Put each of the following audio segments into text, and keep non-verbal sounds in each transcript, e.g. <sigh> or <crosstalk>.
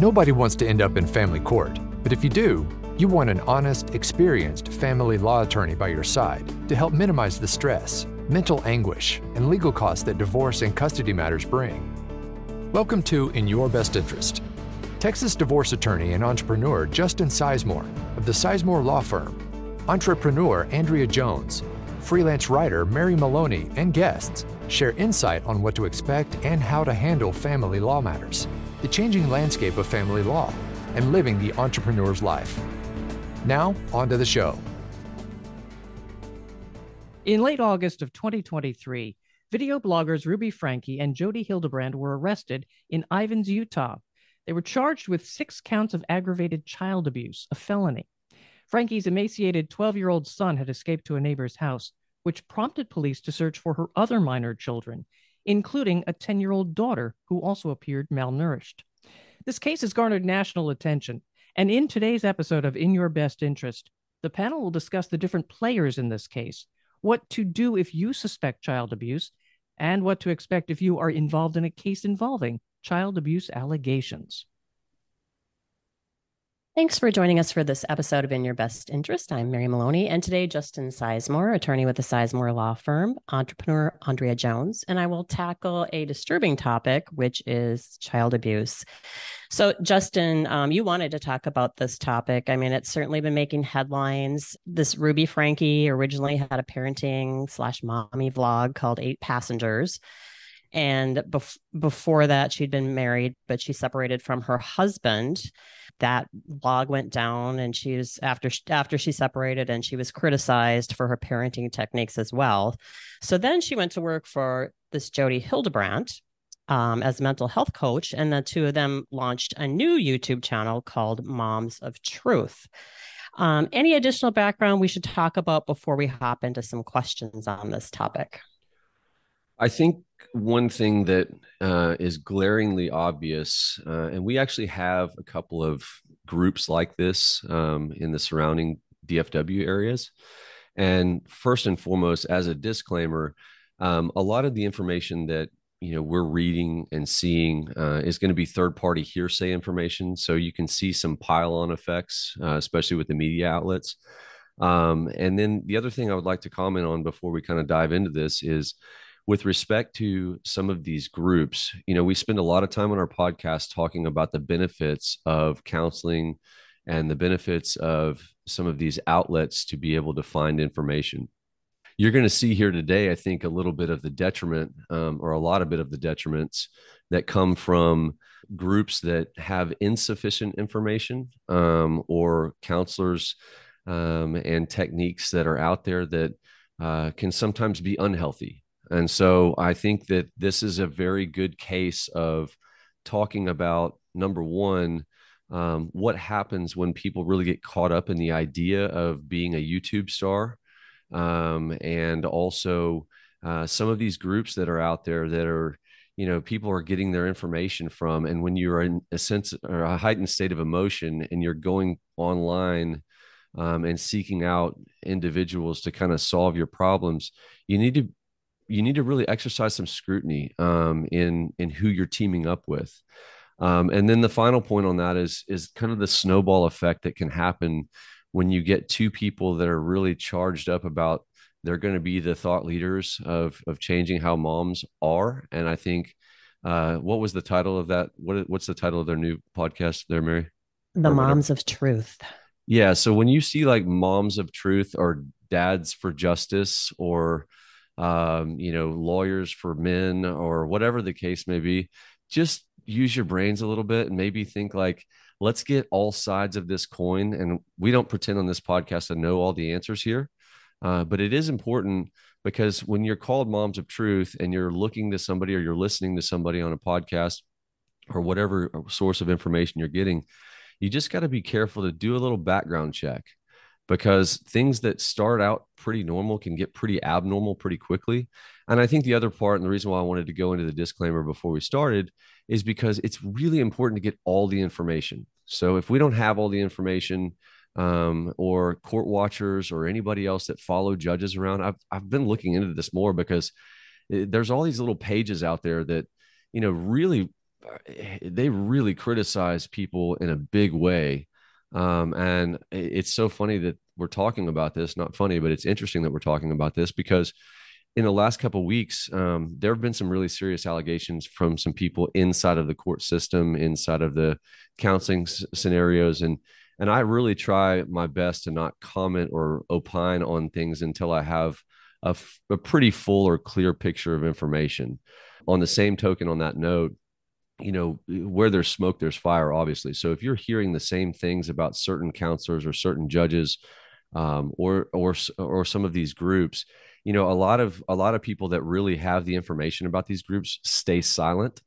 Nobody wants to end up in family court, but if you do, you want an honest, experienced family law attorney by your side to help minimize the stress, mental anguish, and legal costs that divorce and custody matters bring. Welcome to In Your Best Interest. Texas divorce attorney and entrepreneur Justin Sisemore of the Sisemore Law Firm, entrepreneur Andrea Jones, freelance writer Mary Maloney, and guests share insight on what to expect and how to handle family law matters, the changing landscape of family law, and living the entrepreneur's life. Now, on to the show. In late August of 2023, video bloggers Ruby Franke and Jodi Hildebrandt were arrested in Ivins, Utah. They were charged with six counts of aggravated child abuse, a felony. Franke's emaciated 12 year old son had escaped to a neighbor's house, which prompted police to search for her other minor children, including a 10 year old daughter who also appeared malnourished. This case has garnered national attention, and in today's episode of In Your Best Interest, the panel will discuss the different players in this case, what to do if you suspect child abuse, and what to expect if you are involved in a case involving child abuse allegations. Thanks for joining us for this episode of In Your Best Interest. I'm Mary Maloney, and today Justin Sisemore, attorney with the Sisemore Law Firm, entrepreneur Andrea Jones, and I will tackle a disturbing topic, which is child abuse. So, Justin, um, you wanted to talk about this topic. I mean, it's certainly been making headlines. This Ruby Franke originally had a parenting slash mommy vlog called Eight Passengers. And bef- before that, she'd been married, but she separated from her husband. That blog went down and she was after after she separated and she was criticized for her parenting techniques as well. So then she went to work for this Jodi hildebrandt um, as a mental health coach. And the two of them launched a new youtube channel called moms of truth. Um, any additional background we should talk about before we hop into some questions on this topic? I think one thing that uh, is glaringly obvious, uh, and we actually have a couple of groups like this um, in the surrounding DFW areas. And first and foremost, as a disclaimer, um, a lot of the information that you know we're reading and seeing uh, is going to be third party hearsay information so you can see some pile on effects uh, especially with the media outlets um, and then the other thing i would like to comment on before we kind of dive into this is with respect to some of these groups, you know, we spend a lot of time on our podcast talking about the benefits of counseling and the benefits of some of these outlets to be able to find information. You're going to see here today, I think, a little bit of the detriment um, or a lot of bit of the detriments that come from groups that have insufficient information um, or counselors um, and techniques that are out there that uh, can sometimes be unhealthy and so I think that this is a very good case of talking about number one, um, what happens when people really get caught up in the idea of being a YouTube star. Um, and also uh, some of these groups that are out there that are, you know, people are getting their information from. And when you're in a sense or a heightened state of emotion and you're going online um, and seeking out individuals to kind of solve your problems, you need to you need to really exercise some scrutiny um, in in who you're teaming up with. Um, and then the final point on that is is kind of the snowball effect that can happen when you get two people that are really charged up about they're going to be the thought leaders of of changing how moms are. And I think uh, what was the title of that? What what's the title of their new podcast there, Mary? The Moms of Truth. Yeah. So when you see like Moms of Truth or Dads for Justice or um, you know, lawyers for men or whatever the case may be, just use your brains a little bit and maybe think like, let's get all sides of this coin. And we don't pretend on this podcast to know all the answers here, uh, but it is important because when you're called moms of truth and you're looking to somebody or you're listening to somebody on a podcast or whatever source of information you're getting, you just got to be careful to do a little background check because things that start out pretty normal can get pretty abnormal pretty quickly. And I think the other part, and the reason why I wanted to go into the disclaimer before we started, is because it's really important to get all the information. So if we don't have all the information, um, or court watchers or anybody else that follow judges around, I've I've been looking into this more because there's all these little pages out there that you know really they really criticize people in a big way. Um, and it's so funny that we're talking about this. Not funny, but it's interesting that we're talking about this because in the last couple weeks, um, there have been some really serious allegations from some people inside of the court system, inside of the counseling s- scenarios, and and I really try my best to not comment or opine on things until I have a, f- a pretty full or clear picture of information. On the same token, on that note, you know where there's smoke there's fire obviously. So if you're hearing the same things about certain counselors or certain judges um, or or or some of these groups you know a lot of a lot of people that really have the information about these groups stay silent.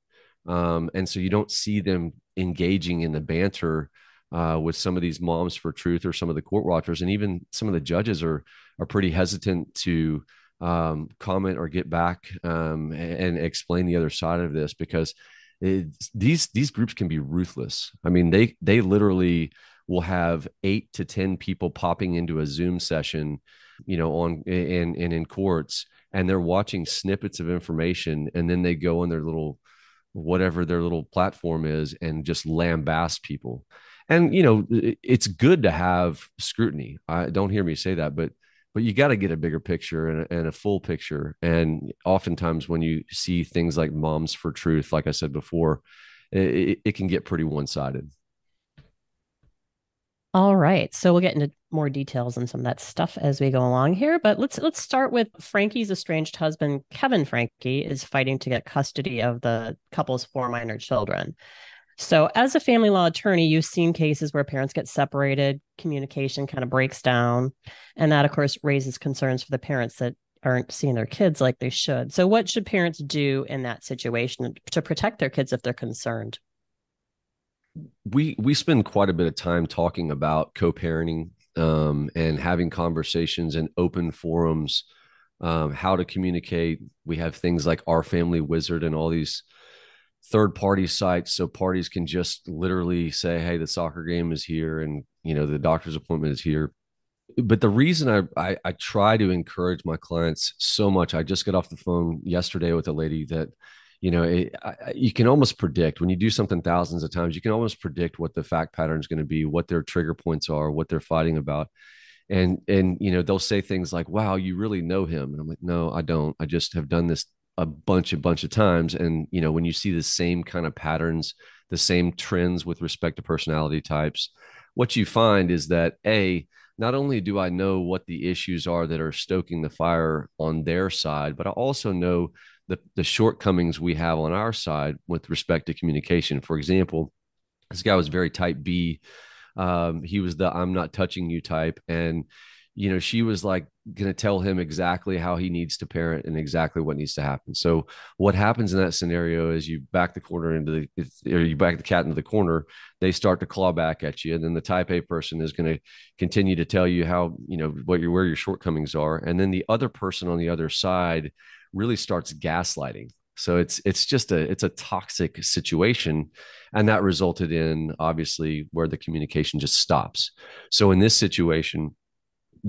Um, and so you don't see them engaging in the banter uh, with some of these moms for truth or some of the court watchers. And even some of the judges are are pretty hesitant to um, comment or get back um, and, and explain the other side of this because these these groups can be ruthless. I mean, they they literally will have eight to ten people popping into a Zoom session, you know, on and and in courts, and they're watching snippets of information, and then they go on their little whatever their little platform is and just lambaste people. And you know, it's good to have scrutiny. I don't hear me say that, but but you got to get a bigger picture and a, and a, full picture. And oftentimes, when you see things like Moms for Truth, like I said before, it, it can get pretty one sided. All right, so we'll get into more details on some of that stuff as we go along here. But let's let's start with Franke's estranged husband, Kevin Frankie, is fighting to get custody of the couple's four minor children. So, as a family law attorney, you've seen cases where parents get separated, communication kind of breaks down. And that, of course, raises concerns for the parents that aren't seeing their kids like they should. So, what should parents do in that situation to protect their kids if they're concerned? We we spend quite a bit of time talking about co-parenting um, and having conversations and open forums, um, how to communicate. We have things like OurFamilyWizard and all these third party sites so parties can just literally say hey the soccer game is here and you know the doctor's appointment is here. But the reason I, I, I try to encourage my clients so much i just got off the phone yesterday with a lady that you know it, I, you can almost predict when you do something thousands of times you can almost predict what the fact pattern is going to be what their trigger points are what they're fighting about. And and you know they'll say things like wow you really know him. And i'm like no i don't. I just have done this a bunch a bunch of times and you know when you see the same kind of patterns the same trends with respect to personality types what you find is that a not only do i know what the issues are that are stoking the fire on their side but i also know the, the shortcomings we have on our side with respect to communication. For example this guy was very type b um, he was the i'm not touching you type and you know, she was like going to tell him exactly how he needs to parent and exactly what needs to happen. So what happens in that scenario is you back the corner into the, or you back the cat into the corner, they start to claw back at you. And then the type A person is going to continue to tell you how, you know, what your, where your shortcomings are. And then the other person on the other side really starts gaslighting. So it's, it's just a, it's a toxic situation. And that resulted in obviously where the communication just stops. So in this situation,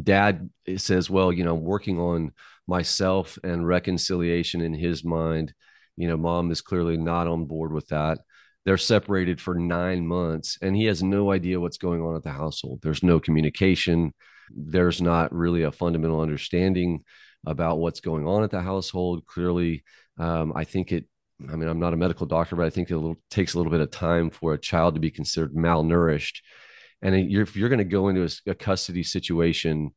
dad says, well, you know, working on myself and reconciliation in his mind. You know, mom is clearly not on board with that. They're separated for nine months and he has no idea what's going on at the household. There's no communication. There's not really a fundamental understanding about what's going on at the household. Clearly, um, I think it, I mean, I'm not a medical doctor, but I think it takes a little bit of time for a child to be considered malnourished and you're, if you're going to go into a, a custody situation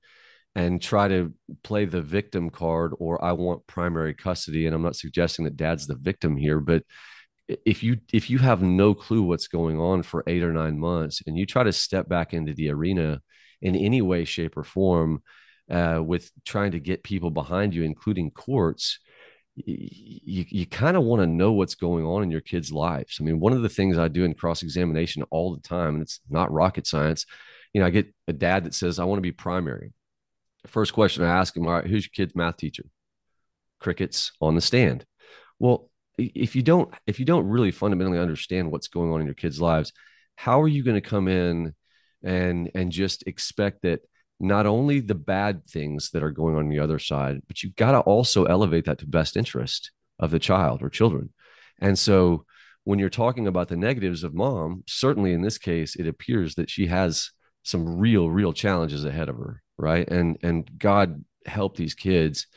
and try to play the victim card or I want primary custody, and I'm not suggesting that dad's the victim here, but if you if you have no clue what's going on for eight or nine months and you try to step back into the arena in any way shape or form uh, with trying to get people behind you including courts you, you kind of want to know what's going on in your kids' lives. I mean, one of the things I do in cross examination all the time, and it's not rocket science, you know, I get a dad that says, I want to be primary. First question I ask him, all right, who's your kid's math teacher? Crickets on the stand. Well, if you don't, if you don't really fundamentally understand what's going on in your kids' lives, how are you going to come in and and just expect that not only the bad things that are going on, on the other side, but you've got to also elevate that to best interest of the child or children. And so when you're talking about the negatives of mom, certainly in this case, it appears that she has some real, real challenges ahead of her, right? And and God help these kids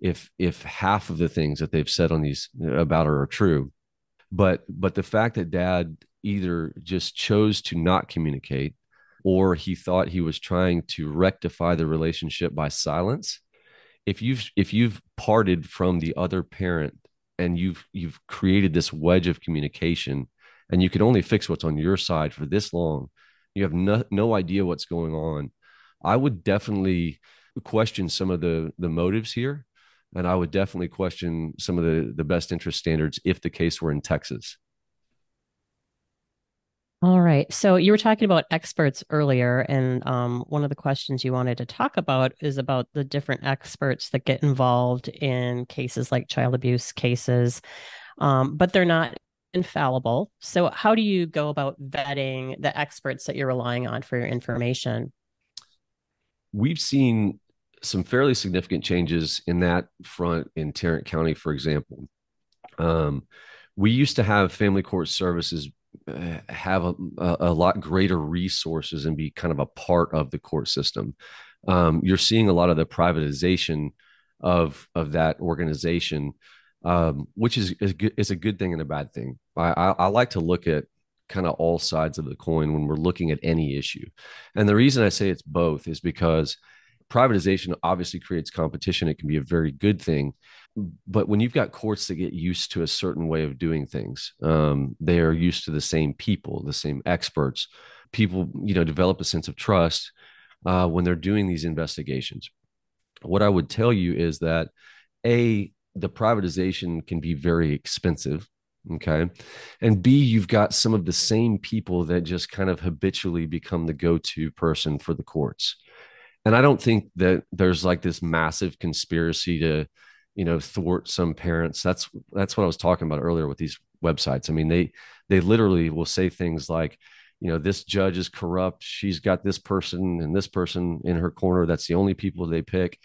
if if half of the things that they've said on these about her are true. But but the fact that dad either just chose to not communicate or he thought he was trying to rectify the relationship by silence. If you've if you've parted from the other parent and you've you've created this wedge of communication and you can only fix what's on your side for this long you have no, no idea what's going on. I would definitely question some of the the motives here and i would definitely question some of the the best interest standards if the case were in texas all right. So you were talking about experts earlier, and um, one of the questions you wanted to talk about is about the different experts that get involved in cases like child abuse cases, um, but they're not infallible. So, how do you go about vetting the experts that you're relying on for your information? We've seen some fairly significant changes in that front in Tarrant County, for example. Um, we used to have family court services have a, a, lot greater resources and be kind of a part of the court system. Um, you're seeing a lot of the privatization of of that organization, um, which is is, good, is a good thing and a bad thing. I, I, I like to look at kind of all sides of the coin when we're looking at any issue, and the reason I say it's both is because privatization obviously creates competition. It can be a very good thing, but when you've got courts that get used to a certain way of doing things, um, they are used to the same people, the same experts. People, you know, develop a sense of trust uh, when they're doing these investigations. What I would tell you is that a the privatization can be very expensive. Okay. And B, you've got some of the same people that just kind of habitually become the go to person for the courts. And I don't think that there's like this massive conspiracy to, you know thwart some parents. That's that's what i was talking about earlier with these websites. I mean they they literally will say things like you know this judge is corrupt. She's got this person and this person in her corner. That's the only people they pick.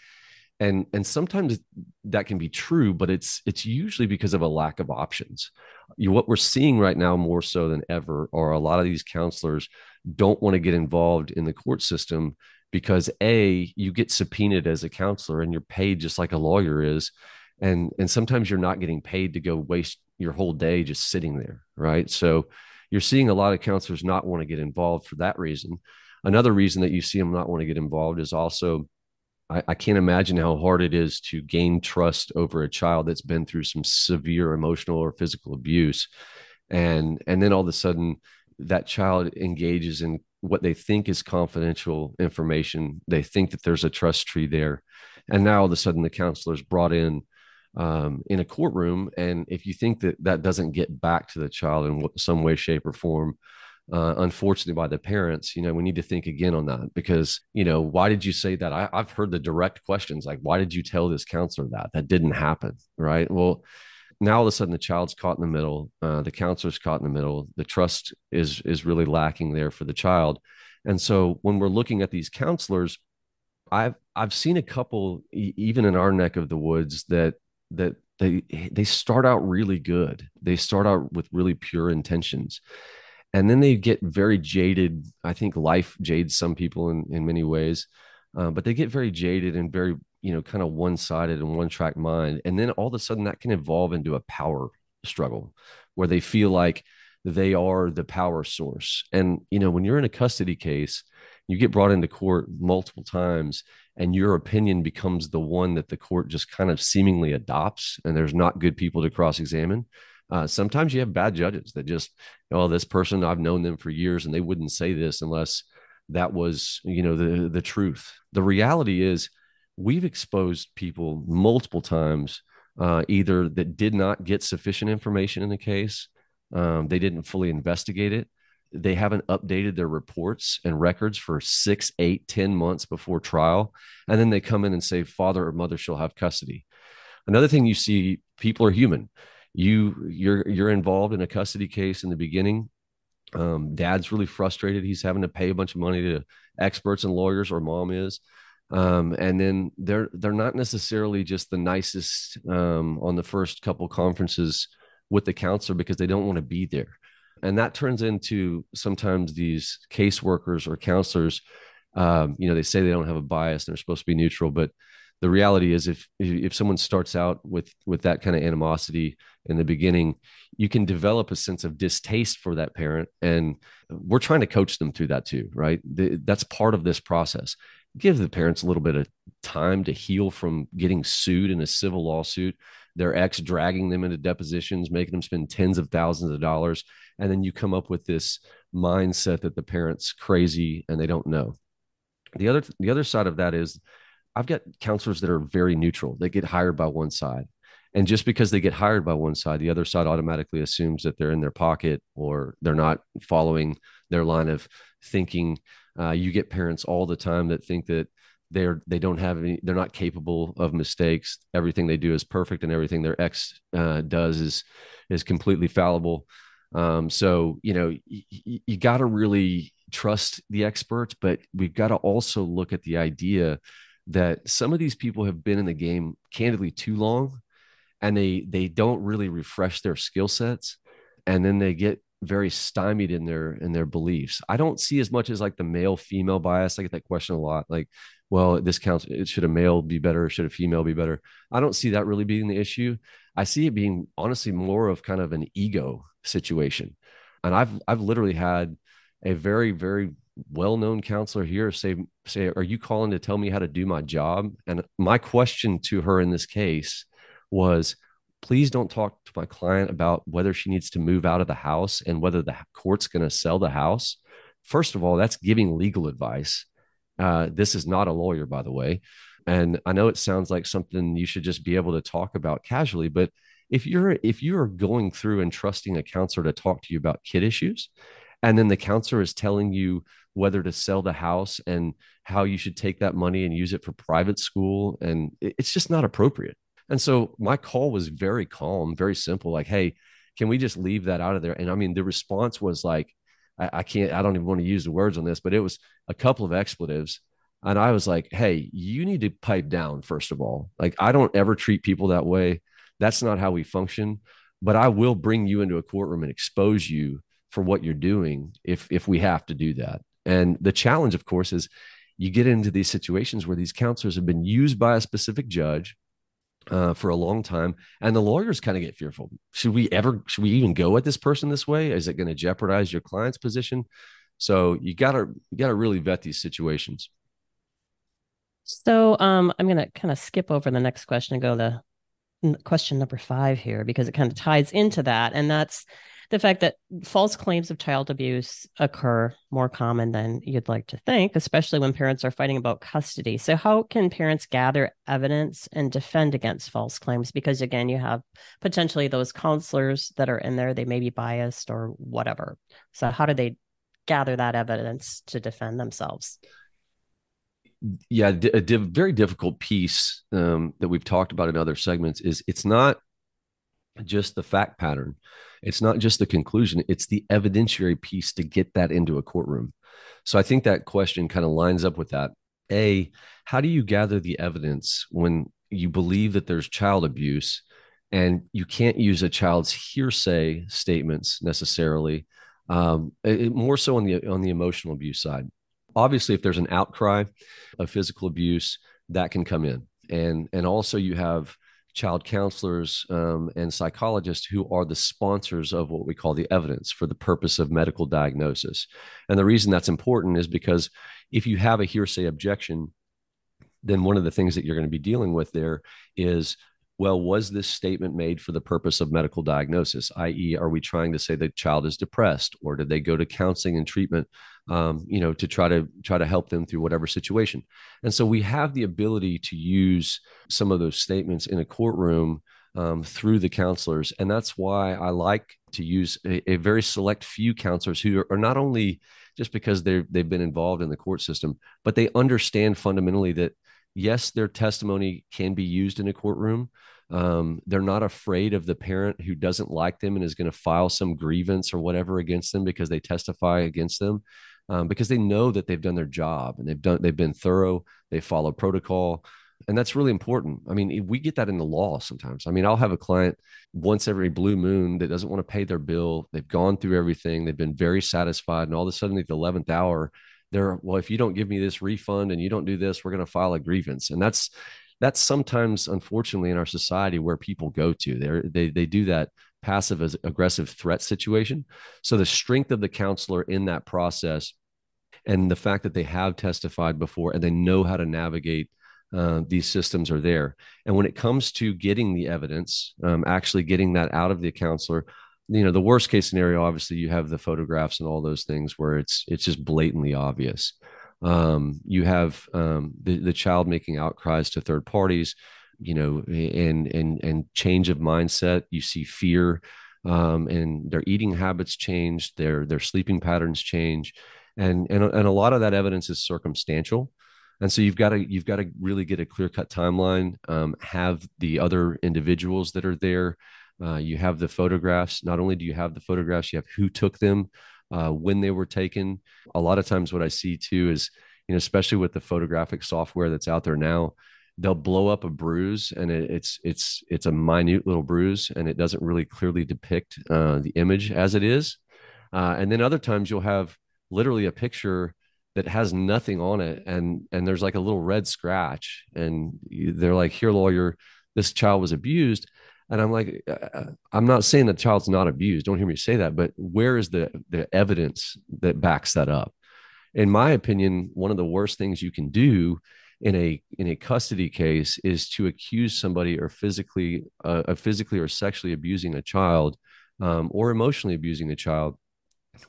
And and sometimes that can be true but it's it's usually because of a lack of options. You, what we're seeing right now more so than ever are a lot of these counselors don't want to get involved in the court system because a you get subpoenaed as a counselor and you're paid just like a lawyer is and and sometimes you're not getting paid to go waste your whole day just sitting there right? So you're seeing a lot of counselors not want to get involved for that reason. Another reason that you see them not want to get involved is also I, I can't imagine how hard it is to gain trust over a child that's been through some severe emotional or physical abuse. And and then all of a sudden that child engages in what they think is confidential information. They think that there's a trust tree there. And now all of a sudden the counselor's brought in um, in a courtroom. And if you think that that doesn't get back to the child in some way, shape, or form, uh, unfortunately by the parents, you know, we need to think again on that because, you know, why did you say that? I, I've heard the direct questions like, why did you tell this counselor that? That didn't happen. Right. Well, now all of a sudden the child's caught in the middle uh, the counselor's caught in the middle the trust is is really lacking there for the child. And so when we're looking at these counselors i've i've seen a couple even in our neck of the woods that that they they start out really good. They start out with really pure intentions. And then they get very jaded. I think life jades some people in in many ways uh, but they get very jaded and very you know kind of one-sided and one-track mind and then all of a sudden that can evolve into a power struggle where they feel like they are the power source. And you know when you're in a custody case you get brought into court multiple times and your opinion becomes the one that the court just kind of seemingly adopts and there's not good people to cross-examine. Uh, sometimes you have bad judges that just oh this person i've known them for years and they wouldn't say this unless that was you know the the truth. The reality is we've exposed people multiple times, uh, either that did not get sufficient information in the case, um, they didn't fully investigate it, they haven't updated their reports and records for six, eight, ten months before trial, and then they come in and say father or mother shall have custody. Another thing you see, people are human. You you're you're involved in a custody case in the beginning. Um, dad's really frustrated. He's having to pay a bunch of money to experts and lawyers, or mom is um, and then they're they're not necessarily just the nicest um, on the first couple conferences with the counselor because they don't want to be there. And that turns into sometimes these caseworkers or counselors, um, you know, they say they don't have a bias, and they're supposed to be neutral, but the reality is if if someone starts out with with that kind of animosity in the beginning you can develop a sense of distaste for that parent. And we're trying to coach them through that too right? The, that's part of this process. Give the parents a little bit of time to heal from getting sued in a civil lawsuit their ex dragging them into depositions making them spend tens of thousands of dollars. And then you come up with this mindset that the parent's crazy and they don't know. The other the other side of that is I've got counselors that are very neutral. They get hired by one side. And just because they get hired by one side, the other side automatically assumes that they're in their pocket or they're not following their line of thinking. Uh, you get parents all the time that think that they're they don't have any they're not capable of mistakes everything they do is perfect and everything their ex uh, does is is completely fallible um, so you know y- you got to really trust the experts but we've got to also look at the idea that some of these people have been in the game candidly too long and they they don't really refresh their skill sets and then they get very stymied in their in their beliefs. I don't see as much as like the male female bias. I get that question a lot like well this counts it should a male be better? Should a female be better? I don't see that really being the issue. I see it being honestly more of kind of an ego situation. And i've i've literally had a very very well-known counselor here say say are you calling to tell me how to do my job? And my question to her in this case was please don't talk to my client about whether she needs to move out of the house and whether the court's going to sell the house. First of all that's giving legal advice. Uh, this is not a lawyer by the way. And i know it sounds like something you should just be able to talk about casually but if you're if you're going through and trusting a counselor to talk to you about kid issues and then the counselor is telling you whether to sell the house and how you should take that money and use it for private school. And it's just not appropriate. And so my call was very calm, very simple like, hey, can we just leave that out of there? And I mean, the response was like, I, I can't, I don't even want to use the words on this, but it was a couple of expletives. And I was like, hey, you need to pipe down, first of all. Like, I don't ever treat people that way. That's not how we function. But I will bring you into a courtroom and expose you for what you're doing if if we have to do that. And the challenge, of course, is you get into these situations where these counselors have been used by a specific judge uh, for a long time, and the lawyers kind of get fearful. Should we ever? Should we even go at this person this way? Is it going to jeopardize your client's position? So you gotta you gotta really vet these situations. So um, I'm going to kind of skip over the next question and go to question number five here because it kind of ties into that, and that's the fact that false claims of child abuse occur more common than you'd like to think, especially when parents are fighting about custody. So, how can parents gather evidence and defend against false claims? Because again, you have potentially those counselors that are in there, they may be biased or whatever. So, how do they gather that evidence to defend themselves? Yeah, a very difficult piece um, that we've talked about in other segments is it's not just the fact pattern it's not just the conclusion, it's the evidentiary piece to get that into a courtroom. So I think that question kind of lines up with that. A, how do you gather the evidence when you believe that there's child abuse and you can't use a child's hearsay statements necessarily, um, it, more so on the on the emotional abuse side. Obviously, if there's an outcry of physical abuse, that can come in, and and also you have child counselors um, and psychologists who are the sponsors of what we call the evidence for the purpose of medical diagnosis. And the reason that's important is because if you have a hearsay objection, then one of the things that you're going to be dealing with there is well, was this statement made for the purpose of medical diagnosis? I.e., are we trying to say the child is depressed, or did they go to counseling and treatment, um, you know, to try to try to help them through whatever situation? And so we have the ability to use some of those statements in a courtroom um, through the counselors, and that's why I like to use a, a very select few counselors who are, are not only just because they've been involved in the court system, but they understand fundamentally that yes, their testimony can be used in a courtroom. Um, they're not afraid of the parent who doesn't like them and is going to file some grievance or whatever against them because they testify against them. Um, because they know that they've done their job and they've done they've been thorough, they follow protocol, and that's really important. I mean we get that in the law sometimes. I mean i'll have a client once every blue moon that doesn't want to pay their bill. They've gone through everything. They've been very satisfied and all of a sudden at the 11th hour they're well if you don't give me this refund and you don't do this we're going to file a grievance. And that's that's sometimes unfortunately in our society where people go to they they they do that passive aggressive threat situation so the strength of the counselor in that process and the fact that they have testified before and they know how to navigate uh, these systems are there. And when it comes to getting the evidence, um, actually getting that out of the counselor, you know, the worst case scenario, obviously, you have the photographs and all those things where it's it's just blatantly obvious. Um, you have um, the the child making outcries to third parties, you know, and and and change of mindset. You see fear, um, and their eating habits change, their their sleeping patterns change, and and and a lot of that evidence is circumstantial. And so you've got to you've got to really get a clear cut timeline um, have the other individuals that are there uh, you have the photographs. Not only do you have the photographs you have who took them uh, when they were taken. A lot of times what i see too is you know especially with the photographic software that's out there now they'll blow up a bruise and it, it's it's it's a minute little bruise and it doesn't really clearly depict uh, the image as it is. Uh, and then other times you'll have literally a picture that has nothing on it and and there's like a little red scratch and they're like here lawyer this child was abused. And i'm like uh, uh, i'm not saying the child's not abused. Don't hear me say that but where is the the evidence that backs that up? In my opinion one of the worst things you can do in a in a custody case is to accuse somebody or physically uh, of physically or sexually abusing a child um, or emotionally abusing a child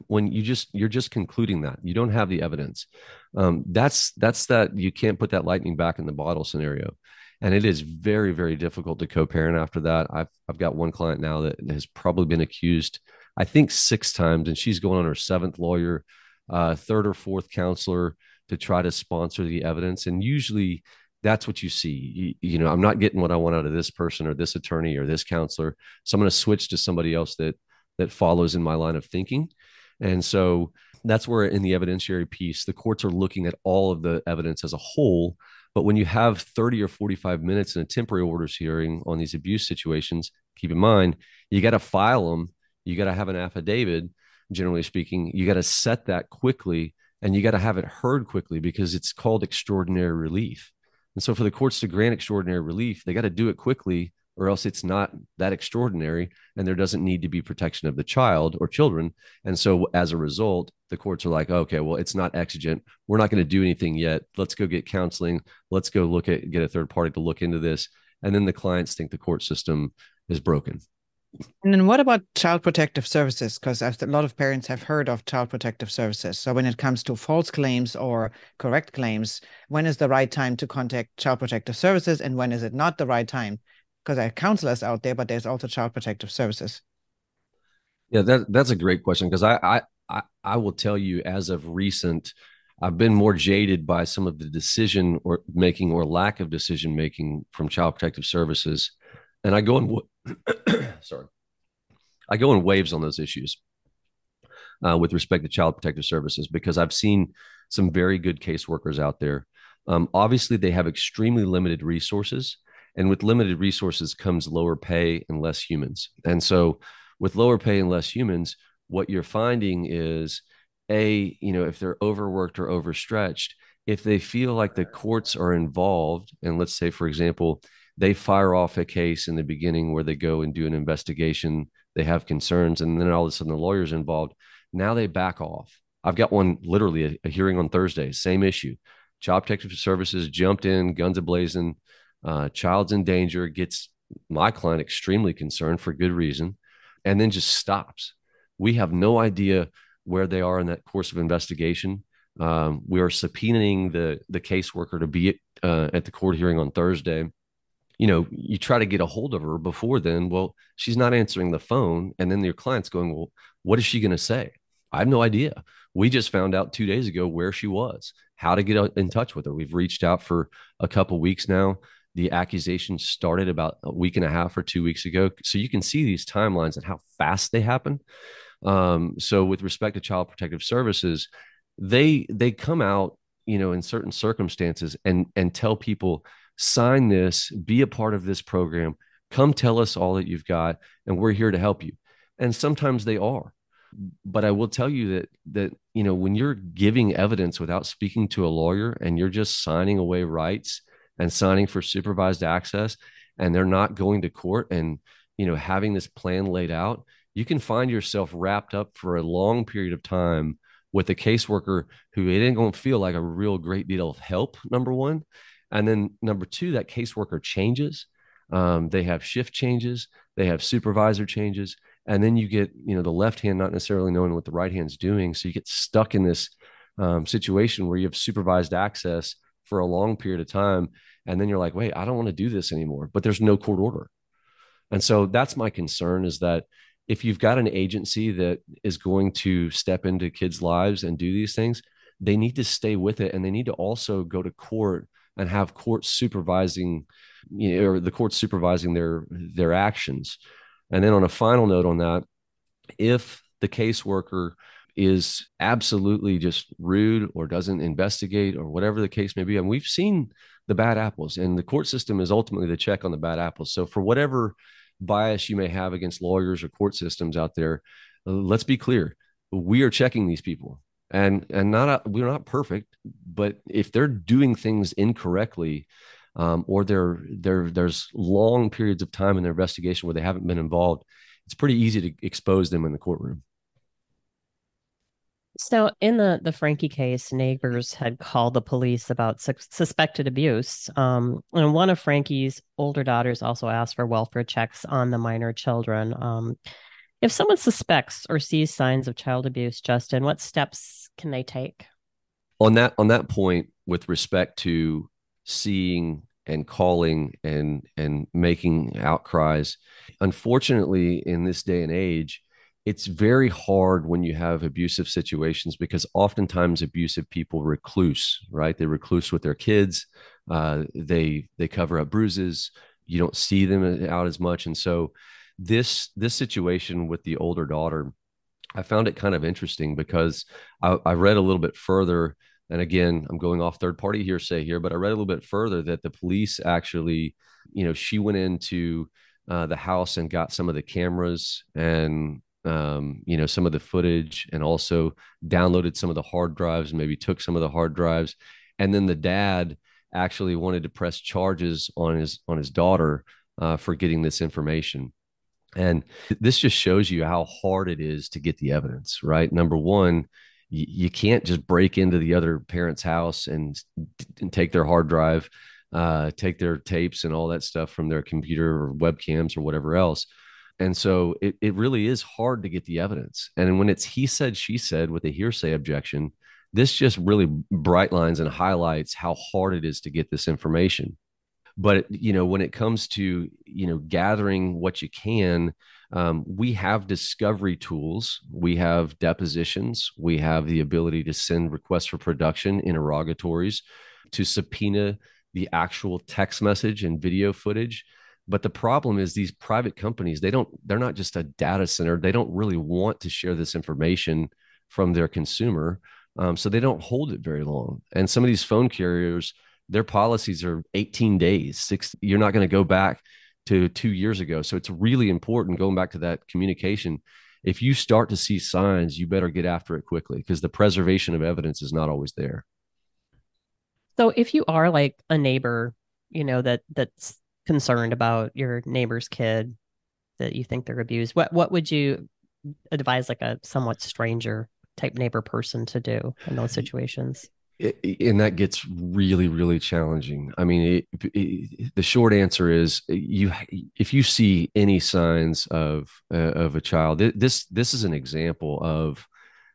when you just you're just concluding that. You don't have the evidence. Um, that's that's that you can't put that lightning back in the bottle scenario. And it is very very difficult to co-parent after that. I've, I've got one client now that has probably been accused i think six times and she's going on her seventh lawyer uh, third or fourth counselor to try to sponsor the evidence and usually that's what you see you, you know i'm not getting what i want out of this person or this attorney or this counselor so i'm going to switch to somebody else that that follows in my line of thinking and so that's where in the evidentiary piece, the courts are looking at all of the evidence as a whole. But when you have 30 or 45 minutes in a temporary orders hearing on these abuse situations, keep in mind, you got to file them. You got to have an affidavit, generally speaking. You got to set that quickly and you got to have it heard quickly because it's called extraordinary relief. And so for the courts to grant extraordinary relief, they got to do it quickly or else it's not that extraordinary and there doesn't need to be protection of the child or children. And so as a result the courts are like okay well it's not exigent. We're not going to do anything yet. Let's go get counseling. Let's go look at get a third party to look into this. And then the clients think the court system is broken and then what about child protective services? Because a lot of parents have heard of child protective services. So when it comes to false claims or correct claims, when is the right time to contact child protective services and when is it not the right time? because there are counselors out there, but there's also child protective services. Yeah, that that's a great question because I, I I will tell you as of recent, I've been more jaded by some of the decision or making or lack of decision making from child protective services, and I go in <clears throat> sorry, I go in waves on those issues uh, with respect to child protective services because I've seen some very good caseworkers out there. Um, obviously, they have extremely limited resources and with limited resources comes lower pay and less humans. And so, with lower pay and less humans, what you're finding is a, you know, if they're overworked or overstretched, if they feel like the courts are involved, and let's say, for example, they fire off a case in the beginning where they go and do an investigation, they have concerns, and then all of a sudden the lawyer's involved. Now they back off. I've got one literally a, a hearing on Thursday, same issue. Child Protective Services jumped in, guns ablazing, uh, child's in danger, gets my client extremely concerned for good reason, and then just stops. We have no idea where they are in that course of investigation. Um, we are subpoenaing the the caseworker to be uh, at the court hearing on Thursday. You know, you try to get a hold of her before then. Well, she's not answering the phone, and then your client's going, "Well, what is she going to say?" I have no idea. We just found out two days ago where she was, how to get in touch with her. We've reached out for a couple weeks now the accusation started about a week and a half or two weeks ago. So you can see these timelines and how fast they happen. Um, so with respect to child protective services, they they come out, you know, in certain circumstances and and tell people sign this, be a part of this program, come tell us all that you've got, and we're here to help you. And sometimes they are. But I will tell you that that you know when you're giving evidence without speaking to a lawyer and you're just signing away rights and signing for supervised access and they're not going to court and you know having this plan laid out, you can find yourself wrapped up for a long period of time with a caseworker who it ain't going to feel like a real great deal of help number one and then number two that caseworker changes. Um, they have shift changes. They have supervisor changes. And then you get you know the left hand not necessarily knowing what the right hand's doing. So you get stuck in this um, situation where you have supervised access for a long period of time. And then you're like wait i don't want to do this anymore. But there's no court order. And so that's my concern is that if you've got an agency that is going to step into kids' lives and do these things, they need to stay with it. And they need to also go to court and have courts supervising, you know, or the courts supervising their their actions. And then on a final note on that, if the caseworker is absolutely just rude or doesn't investigate or whatever the case may be, and we've seen the bad apples, and the court system is ultimately the check on the bad apples. So for whatever bias you may have against lawyers or court systems out there, let's be clear. We are checking these people and and not a, we're not perfect, but if they're doing things incorrectly, um, or there there there's long periods of time in their investigation where they haven't been involved, it's pretty easy to expose them in the courtroom. So, in the the Franke case, neighbors had called the police about su- suspected abuse, um, and one of Franke's older daughters also asked for welfare checks on the minor children. Um, if someone suspects or sees signs of child abuse, Justin, what steps can they take? On that on that point, with respect to seeing and calling and and making outcries, unfortunately, in this day and age it's very hard when you have abusive situations because oftentimes abusive people recluse right? They recluse with their kids uh, they they cover up bruises. You don't see them out as much. And so this this situation with the older daughter i found it kind of interesting because i, I read a little bit further and again i'm going off third party hearsay here but i read a little bit further that the police actually you know she went into uh, the house and got some of the cameras and um, you know, some of the footage and also downloaded some of the hard drives and maybe took some of the hard drives. And then the dad actually wanted to press charges on his on his daughter uh, for getting this information. And this just shows you how hard it is to get the evidence, right? Number one, you, can't just break into the other parent's house and, and take their hard drive, uh, take their tapes and all that stuff from their computer or webcams or whatever else and so it, it really is hard to get the evidence. And when it's he said, she said with a hearsay objection, this just really bright lines and highlights how hard it is to get this information. But you know, when it comes to you know gathering what you can, um, we have discovery tools, we have depositions, we have the ability to send requests for production, interrogatories, to subpoena the actual text message and video footage but the problem is these private companies, they don't, they're not just a data center. They don't really want to share this information from their consumer. Um, so they don't hold it very long. And some of these phone carriers, their policies are 18 days, six, you're not going to go back to two years ago. So it's really important going back to that communication. If you start to see signs, you better get after it quickly because the preservation of evidence is not always there. So if you are like a neighbor, you know, that that's concerned about your neighbor's kid that you think they're abused, what what would you advise like a somewhat stranger type neighbor person to do in those situations? And that gets really really challenging i mean it, it, the short answer is you if you see any signs of uh, of a child this this is an example of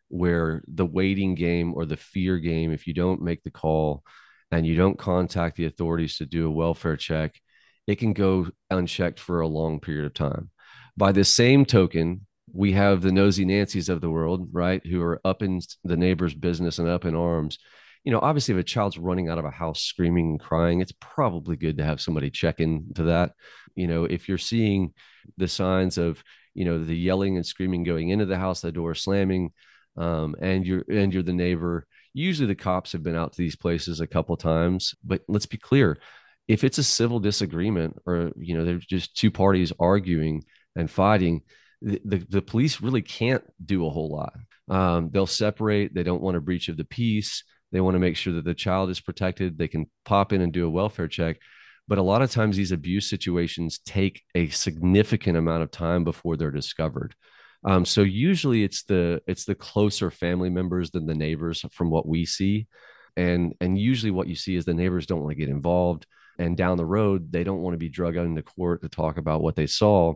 where the waiting game or the fear game if you don't make the call and you don't contact the authorities to do a welfare check it can go unchecked for a long period of time. By the same token, we have the nosy Nancy's of the world, right, who are up in the neighbor's business and up in arms. You know, obviously, if a child's running out of a house screaming and crying, it's probably good to have somebody check into that. You know, if you're seeing the signs of, you know, the yelling and screaming going into the house, the door slamming, um, and you're and you're the neighbor. Usually, the cops have been out to these places a couple times, but let's be clear: if it's a civil disagreement or you know there's just two parties arguing and fighting the, the, the police really can't do a whole lot um, they'll separate they don't want a breach of the peace they want to make sure that the child is protected they can pop in and do a welfare check. But a lot of times these abuse situations take a significant amount of time before they're discovered. Um, so usually it's the it's the closer family members than the neighbors from what we see. And and usually what you see is the neighbors don't want to get involved. And down the road they don't want to be drug out into court to talk about what they saw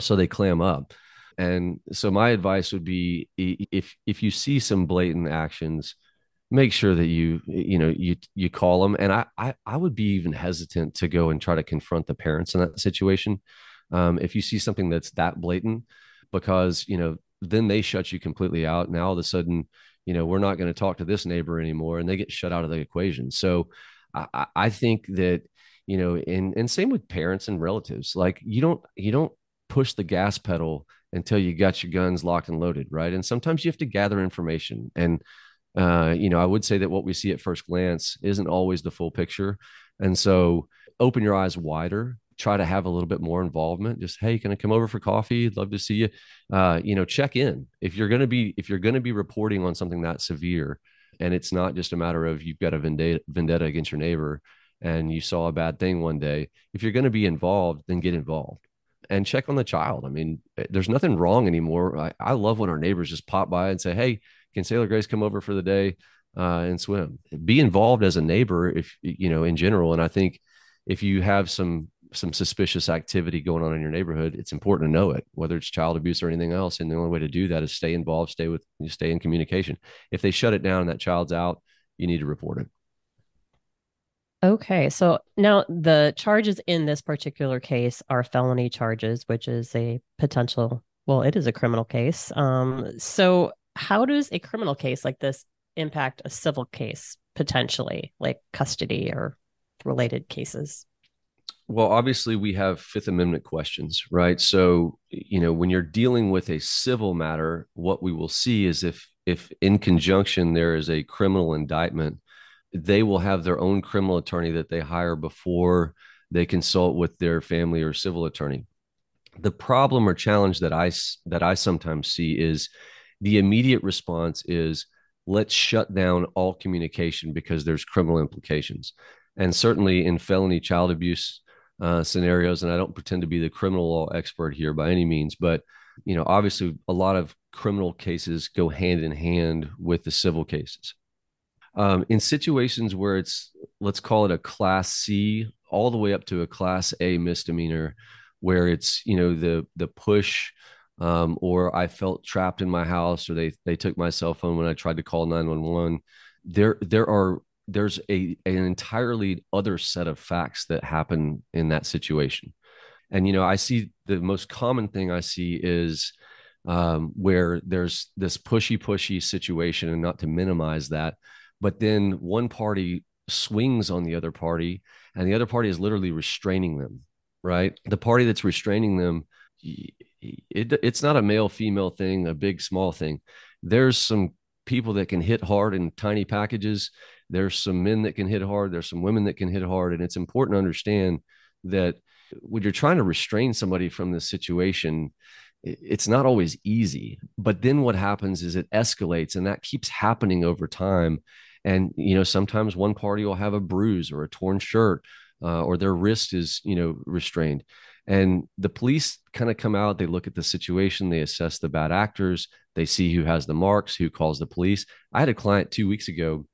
so they clam up. And so my advice would be if if you see some blatant actions make sure that you you know you you call them and I, I i would be even hesitant to go and try to confront the parents in that situation um, if you see something that's that blatant because you know then they shut you completely out now all of a sudden you know we're not going to talk to this neighbor anymore and they get shut out of the equation. So i, I think that you know and and same with parents and relatives like you don't you don't push the gas pedal until you got your guns locked and loaded right? And sometimes you have to gather information and uh, you know i would say that what we see at first glance isn't always the full picture. And so open your eyes wider try to have a little bit more involvement. Just hey can i come over for coffee? Love to see you. Uh, you know check in. If you're going to be if you're going to be reporting on something that severe and it's not just a matter of you've got a vendetta, vendetta against your neighbor and you saw a bad thing one day if you're going to be involved then get involved and check on the child. I mean eh, there's nothing wrong anymore. I, I love when our neighbors just pop by and say hey can sailor grace come over for the day uh, and swim be involved as a neighbor if you know in general and i think if you have some some suspicious activity going on in your neighborhood, it's important to know it, whether it's child abuse or anything else. And the only way to do that is stay involved, stay with, stay in communication. If they shut it down and that child's out, you need to report it. Okay. So now the charges in this particular case are felony charges, which is a potential, well, it is a criminal case. Um, so how does a criminal case like this impact a civil case potentially, like custody or related cases? well obviously we have fifth amendment questions right so you know when you're dealing with a civil matter what we will see is if if in conjunction there is a criminal indictment they will have their own criminal attorney that they hire before they consult with their family or civil attorney the problem or challenge that i that i sometimes see is the immediate response is let's shut down all communication because there's criminal implications and certainly in felony child abuse uh, scenarios. And I don't pretend to be the criminal law expert here by any means, but you know, obviously, a lot of criminal cases go hand in hand with the civil cases. Um, in situations where it's let's call it a class C all the way up to a class A misdemeanor, where it's you know the the push. Um, or I felt trapped in my house, or they they took my cell phone when I tried to call nine one one. There there are there's a an entirely other set of facts that happen in that situation and you know i see the most common thing i see is um, where there's this pushy pushy situation and not to minimize that but then one party swings on the other party and the other party is literally restraining them right the party that's restraining them it, it's not a male female thing a big small thing. There's some people that can hit hard in tiny packages. There's some men that can hit hard. There's some women that can hit hard. And it's important to understand that when you're trying to restrain somebody from this situation it's not always easy. But then what happens is it escalates and that keeps happening over time. And you know sometimes one party will have a bruise or a torn shirt uh, or their wrist is you know restrained and the police kind of come out they look at the situation they assess the bad actors they see who has the marks who calls the police i had a client two weeks ago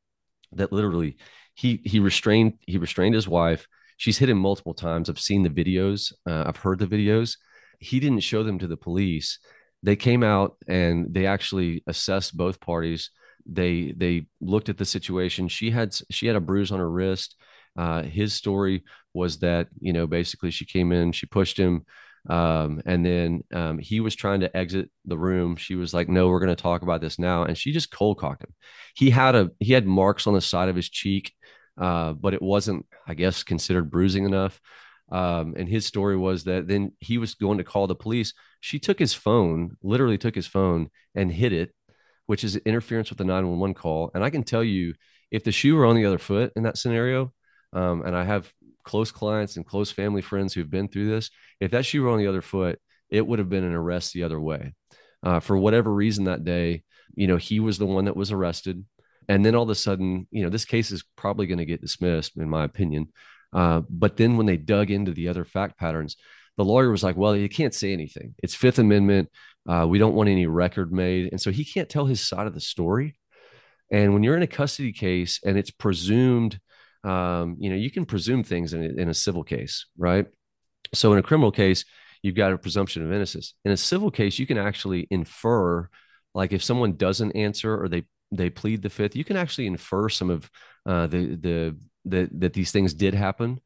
that literally he he restrained he restrained his wife. She's hit him multiple times. I've seen the videos. Uh, I've heard the videos. He didn't show them to the police. They came out and they actually assessed both parties. They they looked at the situation. She had she had a bruise on her wrist. Uh, his story was that you know basically she came in, she pushed him, um, and then um, he was trying to exit the room. She was like, "No, we're going to talk about this now," and she just cold cocked him. He had a he had marks on the side of his cheek, uh, but it wasn't, I guess, considered bruising enough. Um, and his story was that then he was going to call the police. She took his phone, literally took his phone and hit it, which is interference with the 911 call. And I can tell you, if the shoe were on the other foot in that scenario, um, and I have close clients and close family friends who've been through this. If that shoe were on the other foot, it would have been an arrest the other way. Uh, for whatever reason that day, you know, he was the one that was arrested. And then all of a sudden, you know, this case is probably going to get dismissed, in my opinion. Uh, but then when they dug into the other fact patterns, the lawyer was like, well, you can't say anything. It's Fifth Amendment. Uh, we don't want any record made. And so he can't tell his side of the story. And when you're in a custody case and it's presumed, um, you know, you can presume things in a, in a civil case, right? So in a criminal case, you've got a presumption of innocence. In a civil case, you can actually infer, like if someone doesn't answer or they they plead the fifth, you can actually infer some of uh, the the that that these things did happen.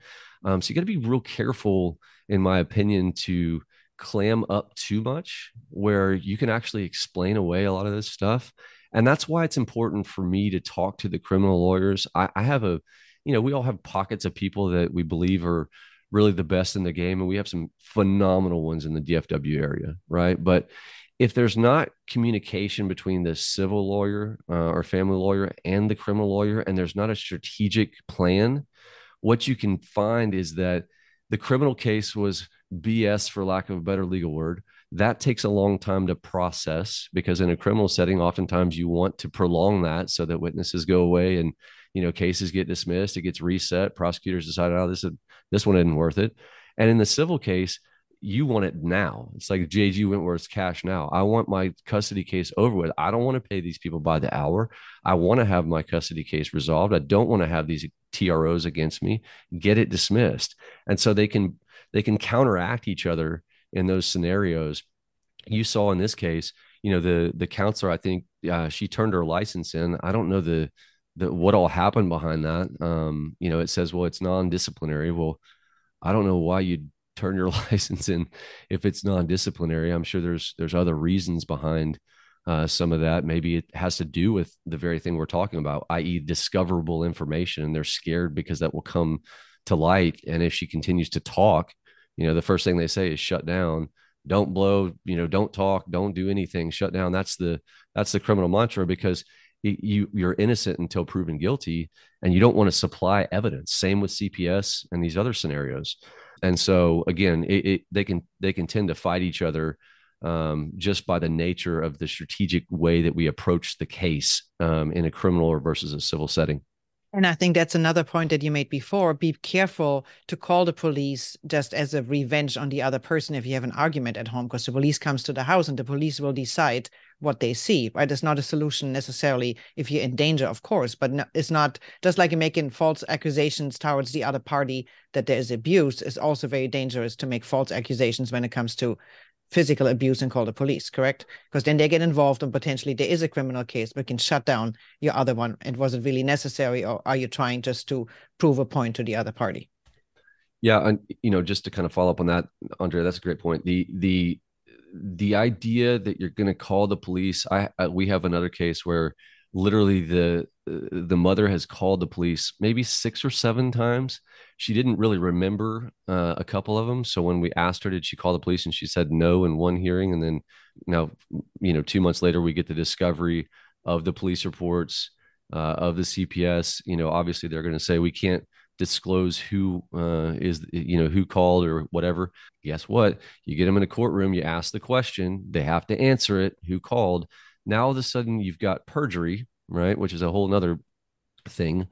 Um, so you got to be real careful, in my opinion, to clam up too much, where you can actually explain away a lot of this stuff. And that's why it's important for me to talk to the criminal lawyers. I, I have a, you know, we all have pockets of people that we believe are really the best in the game, and we have some phenomenal ones in the DFW area, right? But if there's not communication between the civil lawyer uh, or family lawyer and the criminal lawyer, and there's not a strategic plan, what you can find is that the criminal case was BS, for lack of a better legal word. That takes a long time to process because in a criminal setting, oftentimes you want to prolong that so that witnesses go away and you know cases get dismissed, it gets reset. Prosecutors decide, oh, this is, this one isn't worth it. And in the civil case, you want it now. It's like JG Wentworth's cash now. I want my custody case over with. I don't want to pay these people by the hour. I want to have my custody case resolved. I don't want to have these TROs against me. Get it dismissed. And so they can they can counteract each other in those scenarios. You saw in this case, you know, the the counselor, I think uh, she turned her license in. I don't know the the what all happened behind that. Um, you know, it says, well, it's non-disciplinary. Well, I don't know why you'd <laughs> turn your <laughs> license in if it's non-disciplinary. I'm sure there's there's other reasons behind uh, some of that. Maybe it has to do with the very thing we're talking about, i.e., discoverable information, and they're scared because that will come to light. And if she continues to talk, you know, the first thing they say is shut down. Don't blow. You know, don't talk. Don't do anything. Shut down. That's the that's the criminal mantra because you you're innocent until proven guilty and you don't want to supply evidence. Same with cps and these other scenarios. And so again it, it, they can they can tend to fight each other um, just by the nature of the strategic way that we approach the case um, in a criminal or versus a civil setting and I think that's another point that you made before. Be careful to call the police just as a revenge on the other person if you have an argument at home, because the police comes to the house and the police will decide what they see. Right? It's not a solution necessarily if you're in danger, of course, but no, it's not just like making false accusations towards the other party that there is abuse. It's also very dangerous to make false accusations when it comes to physical abuse and call the police, correct? Because then they get involved and potentially there is a criminal case, but can shut down your other one. And was it really necessary, or are you trying just to prove a point to the other party? Yeah, and you know, just to kind of follow up on that, Andrea, that's a great point. The the the idea that you're going to call the police. I, I we have another case where literally the the mother has called the police maybe six or seven times. She didn't really remember uh, a couple of them so when we asked her did she call the police and she said no in one hearing. And then now you know two months later we get the discovery of the police reports uh, of the cps you know obviously they're going to say we can't disclose who uh, is you know who called or whatever. Guess what? You get them in a courtroom you ask the question they have to answer it who called now all of a sudden you've got perjury, right? Which is a whole other thing.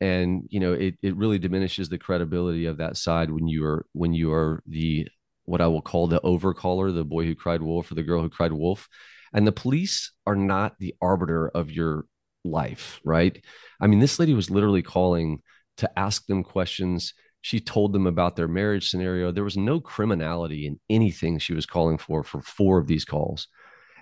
And you know, it it really diminishes the credibility of that side when you are when you are the what I will call the overcaller, the boy who cried wolf or the girl who cried wolf. And the police are not the arbiter of your life, right? I mean, this lady was literally calling to ask them questions. She told them about their marriage scenario. There was no criminality in anything she was calling for for four of these calls.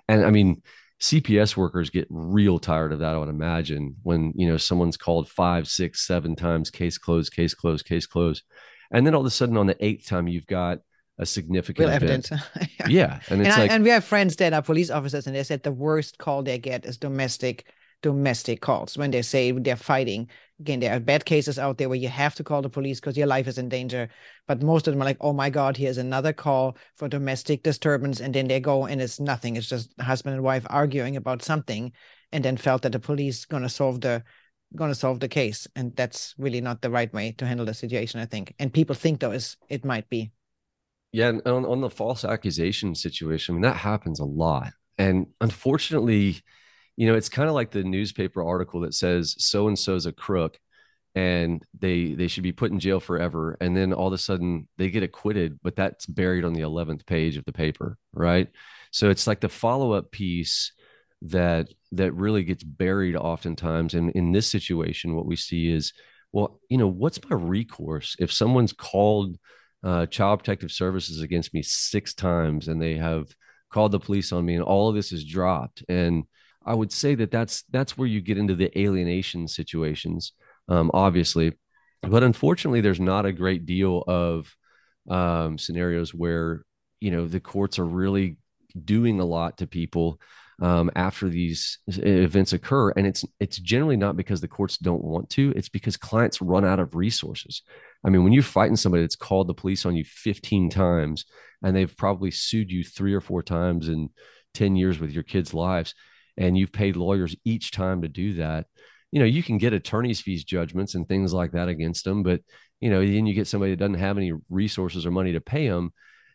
And I mean, CPS workers get real tired of that. I would imagine when you know someone's called five, six, seven times, case closed, case closed, case closed, and then all of a sudden on the eighth time you've got a significant Real evidence. <laughs> yeah. yeah. and it's and, like, I, and we have friends that are police officers, and they said the worst call they get is domestic domestic calls when they say they're fighting. Again, there are bad cases out there where you have to call the police because your life is in danger. But most of them are like, oh my God, here's another call for domestic disturbance. And then they go and it's nothing. It's just husband and wife arguing about something and then felt that the police to solve the to solve the case and that's really not the right way to handle the situation i think and people think though is it might be yeah and on, on the false accusation situation I mean, that happens a lot and unfortunately you know it's kind of like the newspaper article that says so and so's a crook and they they should be put in jail forever. And then all of a sudden they get acquitted but that's buried on the 11th page of the paper right? So it's like the follow-up piece that that really gets buried oftentimes. And in this situation what we see is well you know what's my recourse? If someone's called uh, child protective services against me six times and they have called the police on me and all of this is dropped and i would say that that's that's where you get into the alienation situations um, obviously. But unfortunately, there's not a great deal of um, scenarios where you know the courts are really doing a lot to people um, after these events occur, and it's it's generally not because the courts don't want to; it's because clients run out of resources. I mean, when you're fighting somebody that's called the police on you 15 times, and they've probably sued you three or four times in 10 years with your kids' lives, and you've paid lawyers each time to do that you know, you can get attorney's fees judgments and things like that against them, but you know, then you get somebody that doesn't have any resources or money to pay them.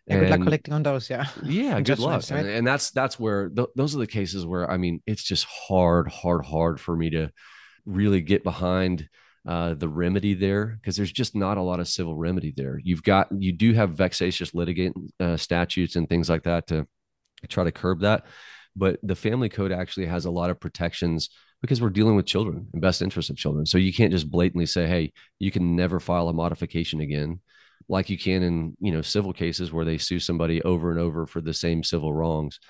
And, good luck collecting on those. Yeah. Yeah. <laughs> good luck. Right? And, and, that's, that's where th- those are the cases where, I mean, it's just hard, hard, hard for me to really get behind uh, the remedy there because there's just not a lot of civil remedy there. You've got, you do have vexatious litigant uh, statutes and things like that to try to curb that. But the family code actually has a lot of protections because we're dealing with children and best interest of children. So you can't just blatantly say, "Hey, you can never file a modification again," like you can in you know civil cases where they sue somebody over and over for the same civil wrongs.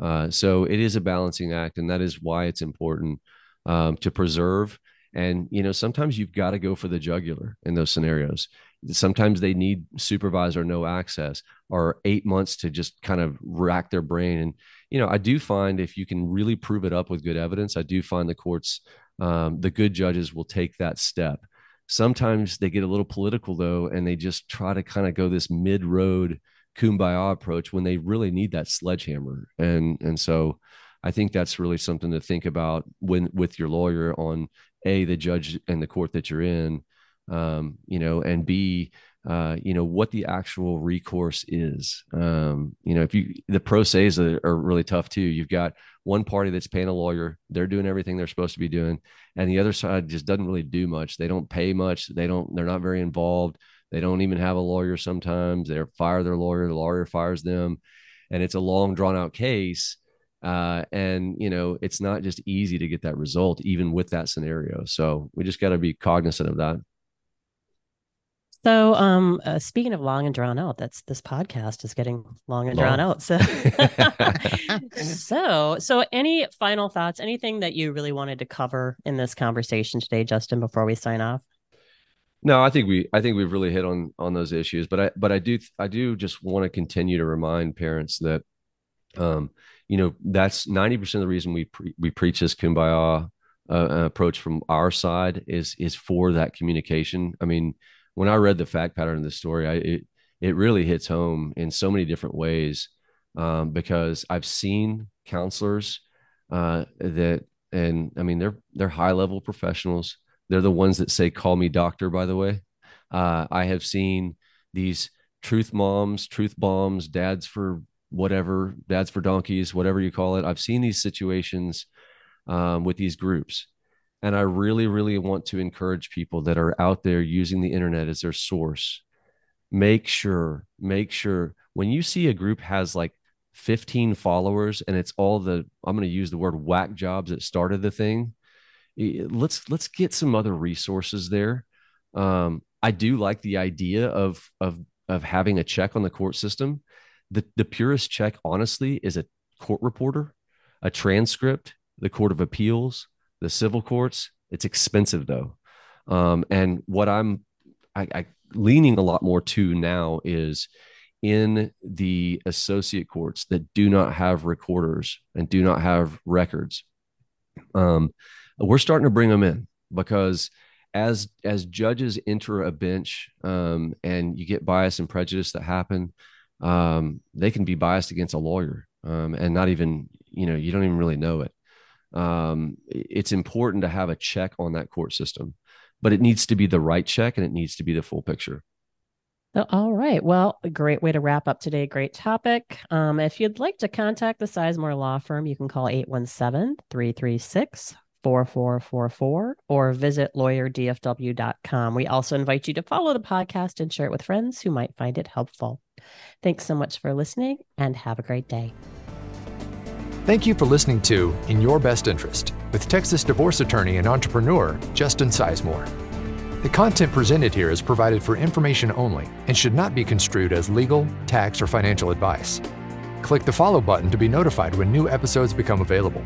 Uh, so it is a balancing act, and that is why it's important um, to preserve. And you know, sometimes you've got to go for the jugular in those scenarios. Sometimes they need supervisor no access or eight months to just kind of rack their brain and you know, I do find if you can really prove it up with good evidence, I do find the courts, um, the good judges will take that step. Sometimes they get a little political though, and they just try to kind of go this mid road kumbaya approach when they really need that sledgehammer. And and so I think that's really something to think about when with your lawyer on a the judge and the court that you're in, um, you know, and b uh, you know what the actual recourse is. Um, you know, if you the pro se's are, are, really tough too. You've got one party that's paying a lawyer; they're doing everything they're supposed to be doing, and the other side just doesn't really do much. They don't pay much. They don't. They're not very involved. They don't even have a lawyer. Sometimes they fire their lawyer. The lawyer fires them, and it's a long, drawn out case. Uh, and you know, it's not just easy to get that result, even with that scenario. So we just got to be cognizant of that. So, um, uh, speaking of long and drawn out, that's this podcast is getting long and long. drawn out. So, <laughs> so, so, any final thoughts? Anything that you really wanted to cover in this conversation today, Justin? Before we sign off. No, I think we, I think we've really hit on on those issues. But I, but I do, I do just want to continue to remind parents that, um, you know, that's ninety percent of the reason we pre- we preach this kumbaya uh, approach from our side is is for that communication. I mean when I read the fact pattern of the story, I it it really hits home in so many different ways um, because I've seen counselors uh, that, and I mean they're they're high level professionals. They're the ones that say "call me doctor." By the way, uh, I have seen these truth moms, truth bombs, dads for whatever, dads for donkeys, whatever you call it. I've seen these situations um, with these groups and I really, really want to encourage people that are out there using the internet as their source. Make sure, make sure when you see a group has like 15 followers and it's all the, I'm going to use the word whack jobs that started the thing. Let's, let's get some other resources there. Um, I do like the idea of, of, of having a check on the court system. The, the purest check, honestly, is a court reporter, a transcript, the court of appeals, the civil courts it's expensive though. Um, and what i'm I, I leaning a lot more to now is in the associate courts that do not have recorders and do not have records um, we're starting to bring them in because as as judges enter a bench um, and you get bias and prejudice that happen um, they can be biased against a lawyer um, and not even you know you don't even really know it um, it's important to have a check on that court system, but it needs to be the right check and it needs to be the full picture. All right. Well, a great way to wrap up today. Great topic. Um, if you'd like to contact the Sisemore Law Firm, you can call 817 336 4444 or visit lawyerdfw.com. We also invite you to follow the podcast and share it with friends who might find it helpful. Thanks so much for listening and have a great day. Thank you for listening to In Your Best Interest with Texas divorce attorney and entrepreneur Justin Sisemore. The content presented here is provided for information only and should not be construed as legal, tax, or financial advice. Click the follow button to be notified when new episodes become available.